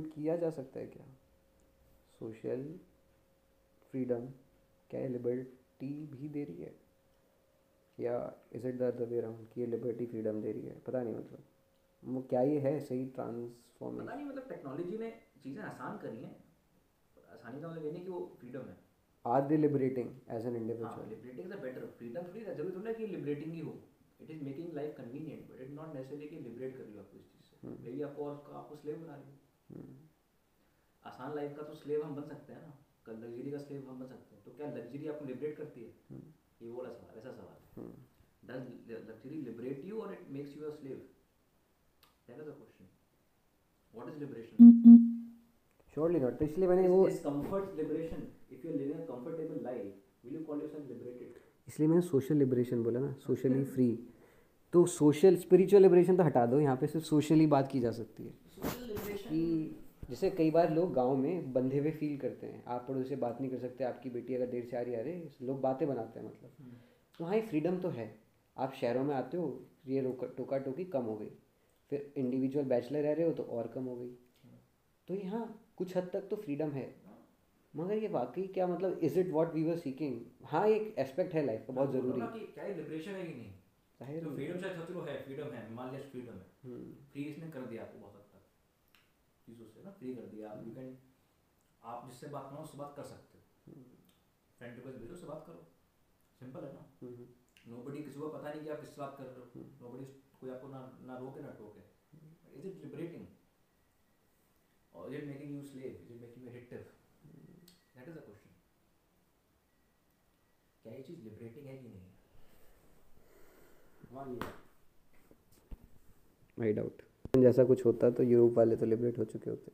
किया जा सकता है क्या? सोशल फ्रीडम क्या ये लिबर्टी भी दे रही है? या is it the way round कि ये लिबर्टी फ्रीडम दे रही है? पता नहीं मतलब। वो क्या ये है? सही ट्रांसफॉर्मेशन पता नहीं मतलब टेक्नोलॉजी ने चीज़ें आसान करी हैं। आसानी का मतलब ये नहीं कि वो फ्रीडम है। Are they liberating as an हाँ individual liberating is better freedom free ज़रूरी थोड़ा कि लिबरेटिंग ही हो it is making life convenient but it not necessary कि लिबरेट कर रही हो आपको इस चीज़ से। मे बी आपको और आपको स्लेव बना रही हो। आसान लाइफ का तो स्लेव हम बन सकते हैं ना। कल लग्जरी का स्लेव हम बन सकते हैं। तो क्या लग्जरी आपको लिबरेट करती है? ये वो वाला सवाल ऐसा सवाल डज लग्जरी लिबरेट यू और it makes you a slave that is a question what is liberation surely not तो इसलिए मैंने वो comfort liberation if you are living a comfortable life will you call yourself liberated इसलिए मैंने social liberation बोला ना socially free तो social spiritual liberation तो हटा दो यहाँ पे सिर्फ़ सोशली बात की जा सकती है। सोशल लिबरेशन कि जैसे कई बार लोग गाँव में बंधे हुए फील करते हैं। आप पड़ोसी से बात नहीं कर सकते आपकी बेटी अगर देर से आ रही है अरे लोग बातें बनाते हैं मतलब। तो हाँ ये फ्रीडम तो है। आप शहरों में आते हो ये रोका टोका टोकी कम हो गई। फिर इंडिविजुअल बैचलर रह रहे हो तो और कम हो गई। तो यहाँ कुछ हद तक तो फ्रीडम है। मगर ये वाकई क्या मतलब is it what we were seeking हाँ एक एस्पेक्ट है लाइफ का बहुत ज़रूरी। कि क्या लिबरेशन है कि नहीं? तो फ्रीडम शायद चलो है फ्रीडम है मान लिया फ्रीडम है। हम्म, फ्री इसने कर दिया आपको बहुत चीज़ों से ना फ्री कर दिया। आप यू कैन आप जिससे बात करो उससे बात कर सकते हो। फ्रेंड रिक्वेस्ट भेजो उससे बात करो। सिंपल है ना। हम्म, नोबडी किसी को पता नहीं कि आप किससे बात कर रहे हो। नोबडी कोई आपको ना ना रोके ना टोके। इज़ इट लिबरेटिंग और is it making you slave is it making you addictive that is a question क्या ये चीज़ लिबरेटिंग है कि नहीं? हाँ ये आई डाउट जैसा कुछ होता तो यूरोप वाले तो लिबरेट हो चुके होते।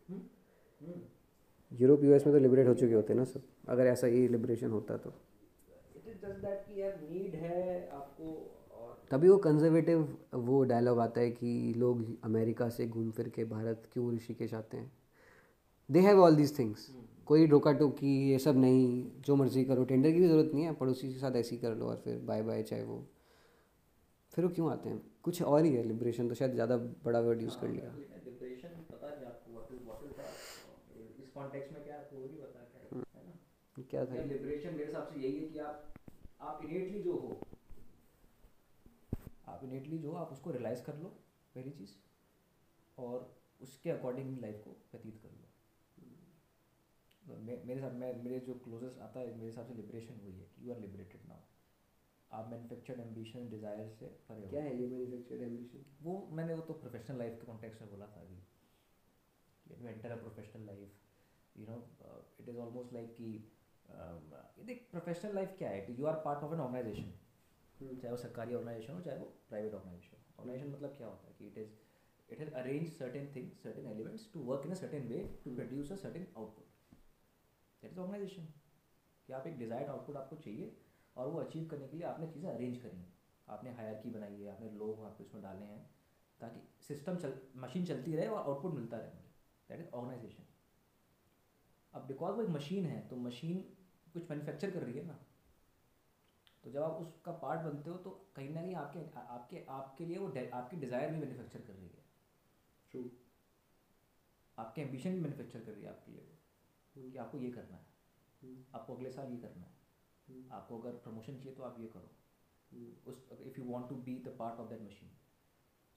यूरोप यूएस में तो लिबरेट हो चुके होते ना सब। अगर ऐसा ही लिबरेशन होता तो। तभी वो कंजर्वेटिव वो डायलॉग आता है कि लोग अमेरिका से घूम फिर के भारत क्यों ऋषिकेश आते हैं? They have all these things कोई रोका टोकी ये सब नहीं जो मर्ज़ी करो। टेंडर की भी ज़रूरत नहीं है पड़ोसी के साथ ऐसे ही कर लो और फिर बाय बाय चाहे वो फिर वो क्यों आते हैं? कुछ और ही है लिबरेशन तो शायद ज़्यादा बड़ा वर्ड यूज़ कर लिया। क्या है पता क्या है, क्या था? लिबरेशन मेरे हिसाब से यही है कि आप आप इनेटली जो हो आप इनेटली जो आप उसको रियलाइज़ कर लो पहली चीज़ और उसके अकॉर्डिंग लाइफ को व्यतीत कर लो। तो मे- मेरे साथ मैं मेरे जो क्लोजेस्ट आता है मेरे हिसाब से लिबरेशन वही है कि यू आर लिबरेटेड नाउ आप मैन्युफैक्चर्ड एम्बिशन डिज़ायर से परे क्या है ये मैन्युफैक्चर्ड एम्बिशन वो मैंने वो तो प्रोफेशनल लाइफ के कॉन्टेक्स्ट में बोला था अभी। You enter a professional life you know it is almost like कि um, देख प्रोफेशनल लाइफ क्या है? You are part of an organization चाहे वो सरकारी ऑर्गेनाइजेशन हो चाहे वो प्राइवेट ऑर्गेनाइजेशन ऑर्गेनाइजेशन मतलब क्या होता है कि it is it has arrange certain things certain elements to work in a certain way to produce a certain output that is organization कि आप एक डिज़ायर्ड आउटपुट आपको चाहिए और वो अचीव करने के लिए आपने चीज़ें अरेंज करी हैं। आपने हायरकी बनाई है आपने लोग वहाँ पे उसमें डाले हैं ताकि सिस्टम चल मशीन चलती रहे और आउटपुट मिलता रहे दैट इज़ ऑर्गेनाइजेशन अब बिकॉज़ वो एक मशीन है तो मशीन कुछ मैन्युफैक्चर कर रही है ना। तो जब आप उसका पार्ट बनते हो तो कहीं ना कहीं आपके आपके आपके लिए वो आपकी डिज़ायर भी मैन्युफैक्चर कर रही है। ट्रू आपके एम्बिशन भी मैन्युफैक्चर कर रही है आपके लिए वो कि आपको ये करना है। आपको अगले साल ये करना है। आपको अगर प्रमोशन चाहिए तो आप ये करो। उस if you want to be the part of that machine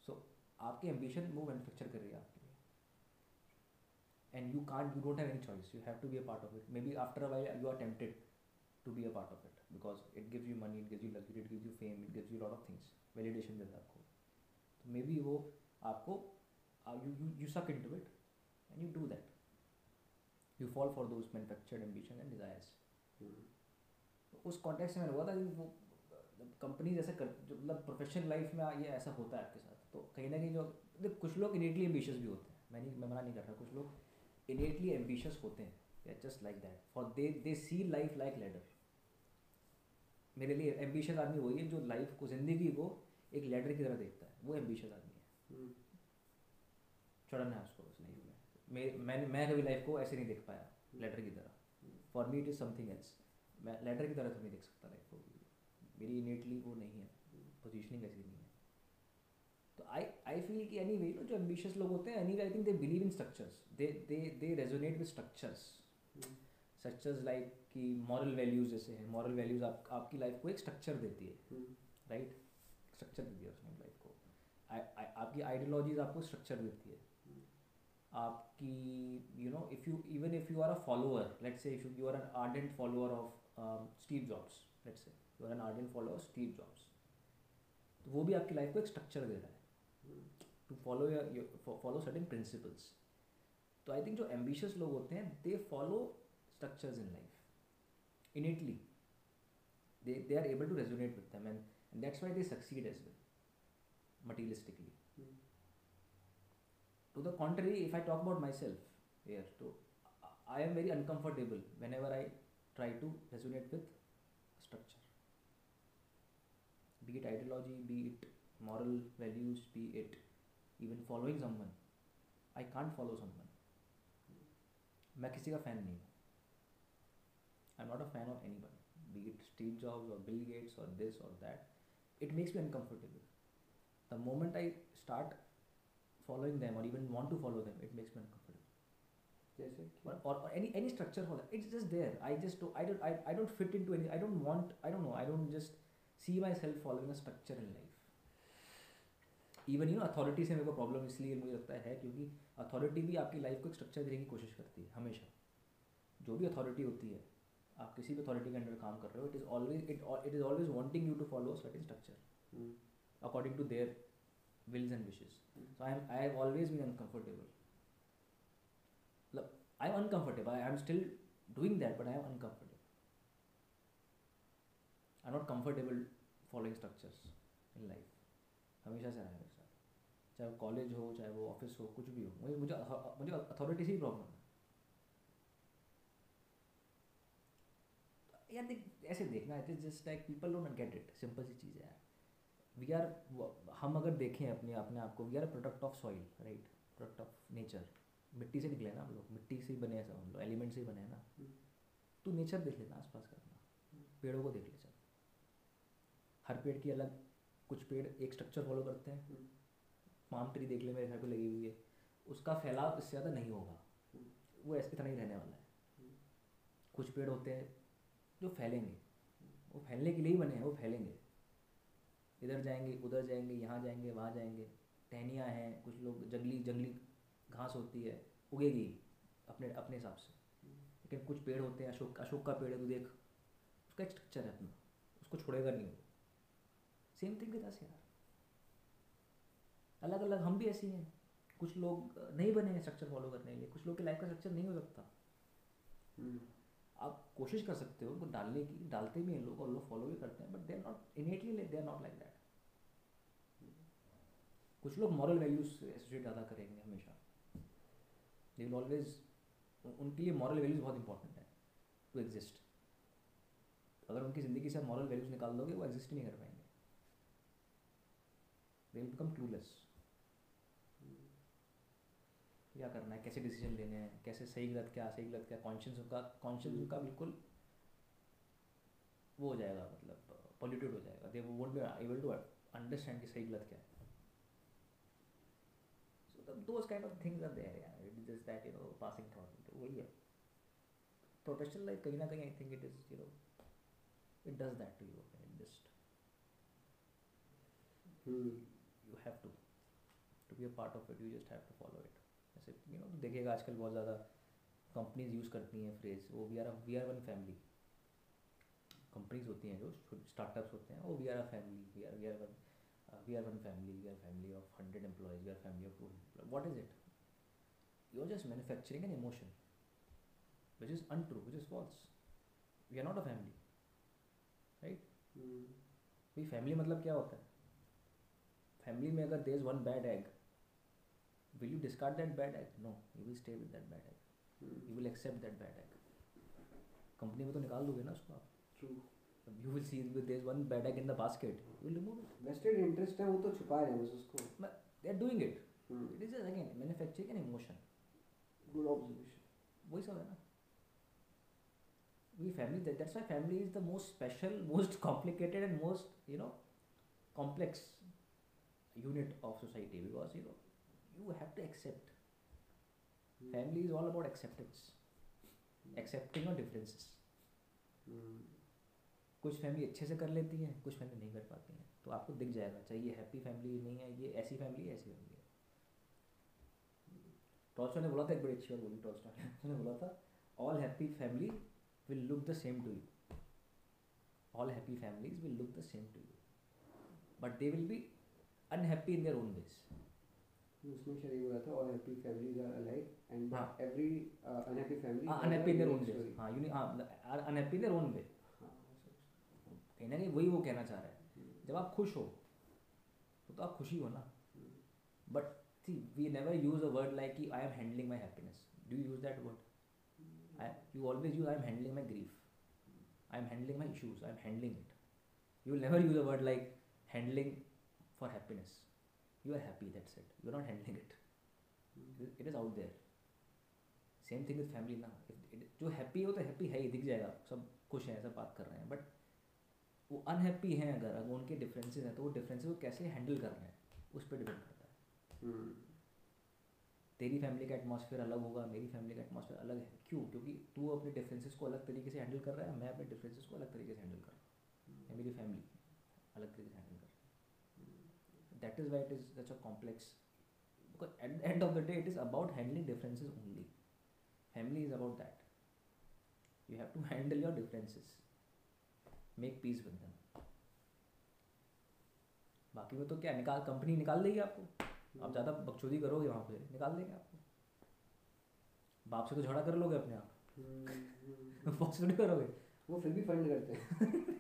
so आपके एम्बिशन वो मैन्युफैक्चर कर रही है आपके लिए। And you can't you don't have any choice you have to be a part of it may be after a while you are tempted to be a part of it because it gives you money it gives you luxury it gives you fame it gives you lot of things validation देता है आपको तो may be वो आपको you suck into it and you do that you fall for those manufactured ambition and desires उस context में बोला था कि वो कंपनी जैसे कर मतलब प्रोफेशनल लाइफ में ये ऐसा होता है आपके साथ। तो कहीं ना कहीं जो देख कुछ लोग इनेटली एम्बिशियस भी होते हैं। मैं नहीं मैं मना नहीं कर रहा कुछ लोग इनेटली एम्बिशियस होते हैं। Just like that for they they see life like ladder मेरे लिए एम्बिशियस आदमी वही है जो लाइफ को ज़िंदगी को एक लेडर की तरह देखता है। वो एम्बिशियस आदमी है। चढ़ना है उसको उस लाइफ में मैं मैं मैं कभी लाइफ को ऐसे नहीं देख पाया लेटर की तरह। For me it is something else मैं लेटर की तरह तो नहीं देख सकता लाइफ को। मेरी इनेटली वो नहीं है पोजिशनिंग ऐसी नहीं है। तो आई आई फील कि एनी वे जो एम्बिशियस लोग होते हैं anyway I think they believe in structures they they they resonate with structures structures like कि मॉरल वैल्यूज़ जैसे हैं। मॉरल वैल्यूज़ आप, आपकी लाइफ को एक स्ट्रक्चर देती है। राइट स्ट्रक्चर देती है उसने लाइफ को। आपकी आइडियोलॉजीज आपको स्ट्रक्चर देती है। आपकी you know if you even if you are a follower let's say if you are an ardent follower of Steve Jobs Jobs, let's say. You are an ardent follower तो वो भी आपकी life को एक structure दे रहा है। To follow follow certain principles तो आई थिंक जो एम्बिशियस लोग होते हैं they follow structures in life initially they they are able to resonate with them and that's why they succeed as well materialistically to the contrary if I talk about myself here तो I am very uncomfortable whenever I try to resonate with structure be it ideology be it moral values be it even following someone i can't follow someone मैं किसी का fan नहीं हूँ I'm not a fan of anybody, be it Steve Jobs or Bill Gates or this or that. It makes me uncomfortable. The moment I start following them or even want to follow them, it makes me uncomfortable. जैसे Or, और any any structure हो it's just there I just I don't I I don't fit into any I don't want I don't know I don't just see myself following a structure in life even you authority से मेरे को problem इसलिए मुझे लगता है क्योंकि authority भी आपकी लाइफ को एक स्ट्रक्चर देने की कोशिश करती है हमेशा। जो भी अथॉरिटी होती है आप किसी भी अथॉरिटी के अंडर काम कर रहे हो it is always it it is always wanting you to follow certain structure according to their wills and wishes so I am I have always been uncomfortable am uncomfortable. I am still doing that, but I am uncomfortable. I am not comfortable following structures in life. हमेशा से रहा है मेरे साथ चाहे वो college हो चाहे वो ऑफ़िस हो कुछ भी हो। मुझे मुझे मुझे अथॉरिटी से ही प्रॉब्लम है। यार देख ऐसे देखना it is just like people don't get it simple सी चीज़ है यार। वी आर हम अगर देखें अपने अपने आप को we are product of soil right product of nature मिट्टी से निकले ना हम लोग मिट्टी से ही बने हैं सब हम लोग एलिमेंट से ही बने हैं ना। हम्म। तू नेचर देख लेना आसपास का अपना पेड़ों को देख ले चल हर पेड़ की अलग कुछ पेड़ एक स्ट्रक्चर फॉलो करते हैं। पाम ट्री देख ले मेरे घर पे लगी हुई है। उसका फैलाव इससे ज़्यादा नहीं होगा। वो ऐसे इतना ही रहने वाला है। कुछ पेड़ होते हैं जो फैलेंगे। वो फैलने के लिए ही बने हैं वो फैलेंगे। इधर जाएँगे उधर जाएँगे यहाँ जाएँगे वहाँ जाएँगे। टहनियाँ हैं कुछ लोग जंगली जंगली घास होती है उगेगी अपने अपने हिसाब से। लेकिन कुछ पेड़ होते हैं अशोक अशोक का पेड़ है तो देख। उसका एक स्ट्रक्चर है अपना। उसको छोड़ेगा नहीं वो। सेम थिंग विद अस यार। अलग अलग हम भी ऐसे हैं कुछ लोग नहीं बने हैं स्ट्रक्चर फॉलो करने के लिए। कुछ लोग की लाइफ का स्ट्रक्चर नहीं हो सकता। आप कोशिश कर सकते हो उनको डालने की डालते भी हैं लोग और लोग फॉलो भी करते हैं but they are not innately they are not like that कुछ लोग मॉरल वैल्यूज़ एसोसिएट ज़्यादा करेंगे हमेशा। दे विल ऑलवेज उनके लिए मॉरल वैल्यूज़ बहुत इंपॉर्टेंट है टू एग्जिस्ट अगर उनकी ज़िंदगी से मॉरल वैल्यूज़ निकाल दोगे, वो एग्जिस्ट ही नहीं कर पाएँगे। दे विल बिकम क्लूलेस क्या करना है? कैसे डिसीज़न लेने हैं? कैसे सही गलत क्या? सही गलत क्या? कॉन्शियस उनका कॉन्शियस उनका बिल्कुल वो हो जाएगा मतलब पॉल्यूटेड हो जाएगा। They won't be able to understand कि सही गलत क्या है। So those kind of things are there यार is just that you know passing thought वही है प्रोफेशनल लाइफ कहीं ना कहीं I think it is you know it does that to you it just you have to to be a part of it you just have to follow it जैसे you know देखिएगा आजकल बहुत ज़्यादा companies use करती हैं phrase वो we are we are one family companies होती हैं जो स्टार्टअप्स होते हैं वो we are a family we are we are one we are one family we are family of hundred employees we are family of two hundred what is it you are just manufacturing an emotion which is untrue which is false we are not a family right भाई family मतलब क्या होता है family में अगर there is one bad egg will you discard that bad egg no you will stay with that bad egg you will accept that bad egg company में तो निकाल दोगे ना उसको आप true you will see with there's one bad egg in the basket you will remove it vested interest है वो तो छुपा रहे हैं बस उसको but they are doing it it is just, again manufacturing good observation. वही सब है ना। We family that's why family is the most special most complicated and most you know complex unit of society because you know you have to accept family is all about acceptance accepting और differences कुछ family अच्छे से कर लेती है कुछ family नहीं कर पाती है। तो आपको दिख जाएगा चाहे ये हैप्पी फैमिली नहीं है ये ऐसी फैमिली है ऐसी फैमिली है। टॉल्स्टॉय ने बोला था एक बड़ी अच्छी बात बोली टॉल्स्टॉय ने। उसने बोला था all happy family will look the same to you all happy families will look the same to you but they will be unhappy in their own ways उसमें ये बोला था all happy families are alike and but हाँ। every uh, unhappy family has a unhappy in their own story. हाँ यूनि हाँ unhappy in their own way हाँ, ऐसा कहीं ना कहीं वही वो कहना चाह रहा है। हम्म, जब आप खुश हो तो, तो आप खुशी हो ना। Hmm, But see, we never use a word like I am handling my happiness. Do you use that word? I, you always use I am handling my grief. I am handling my issues. I am handling it. You will never use a word like handling for happiness. You are happy, that's it. You are not handling it. Hmm, It is out there. Same thing with family ना जो happy है वो तो happy है ही दिख जाएगा सब खुश हैं सब बात कर रहे हैं बट वो अनहैप्पी हैं अगर अगर उनके डिफरेंसेस हैं तो वो डिफरेंसेस को कैसे हैंडल कर रहे हैं उस पर डिपेंड करता है हम्म, तेरी फैमिली का एटमॉस्फेयर अलग होगा मेरी फैमिली का एटमॉस्फेयर अलग है। क्यों? क्योंकि तू अपने डिफरेंसेस को अलग तरीके से हैंडल कर रहा है मैं अपने डिफरेंसेस को अलग तरीके से हैंडल कर रहा हूँ। या मेरी फैमिली अलग तरीके से हैंडल कर रही है। That is why it is such a complex because at the end of the day it is about handling differences only family is about that you have to handle your differences make peace with them बाकी में तो क्या निकाल company निकाल देगी आपको? आप ज़्यादा बकचोदी करोगे वहाँ पे निकाल देंगे आपको। बाप से तो झगड़ा कर लोगे अपने आप। हम्म, बॉस थोड़ी करोगे। वो फिर भी फंड करते हैं।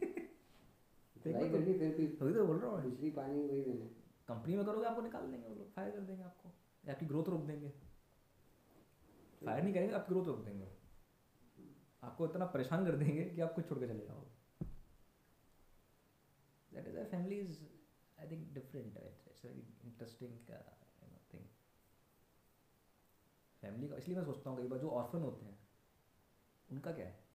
तो- फिर भी तो बोल रहा हूँ बिजली पानी वही देने। कंपनी में करोगे आपको निकाल देंगे वो लोग फायर कर देंगे आपको। आपकी ग्रोथ रोक देंगे। फायर नहीं करेंगे आपकी ग्रोथ रोक देंगे। आपको इतना परेशान कर देंगे कि आप कुछ छोड़ के चले जाओगे। That is family is I very interesting uh, you know, thing. Family का इसलिए मैं सोचता हूँ कई बार जो ऑर्फन होते हैं उनका क्या है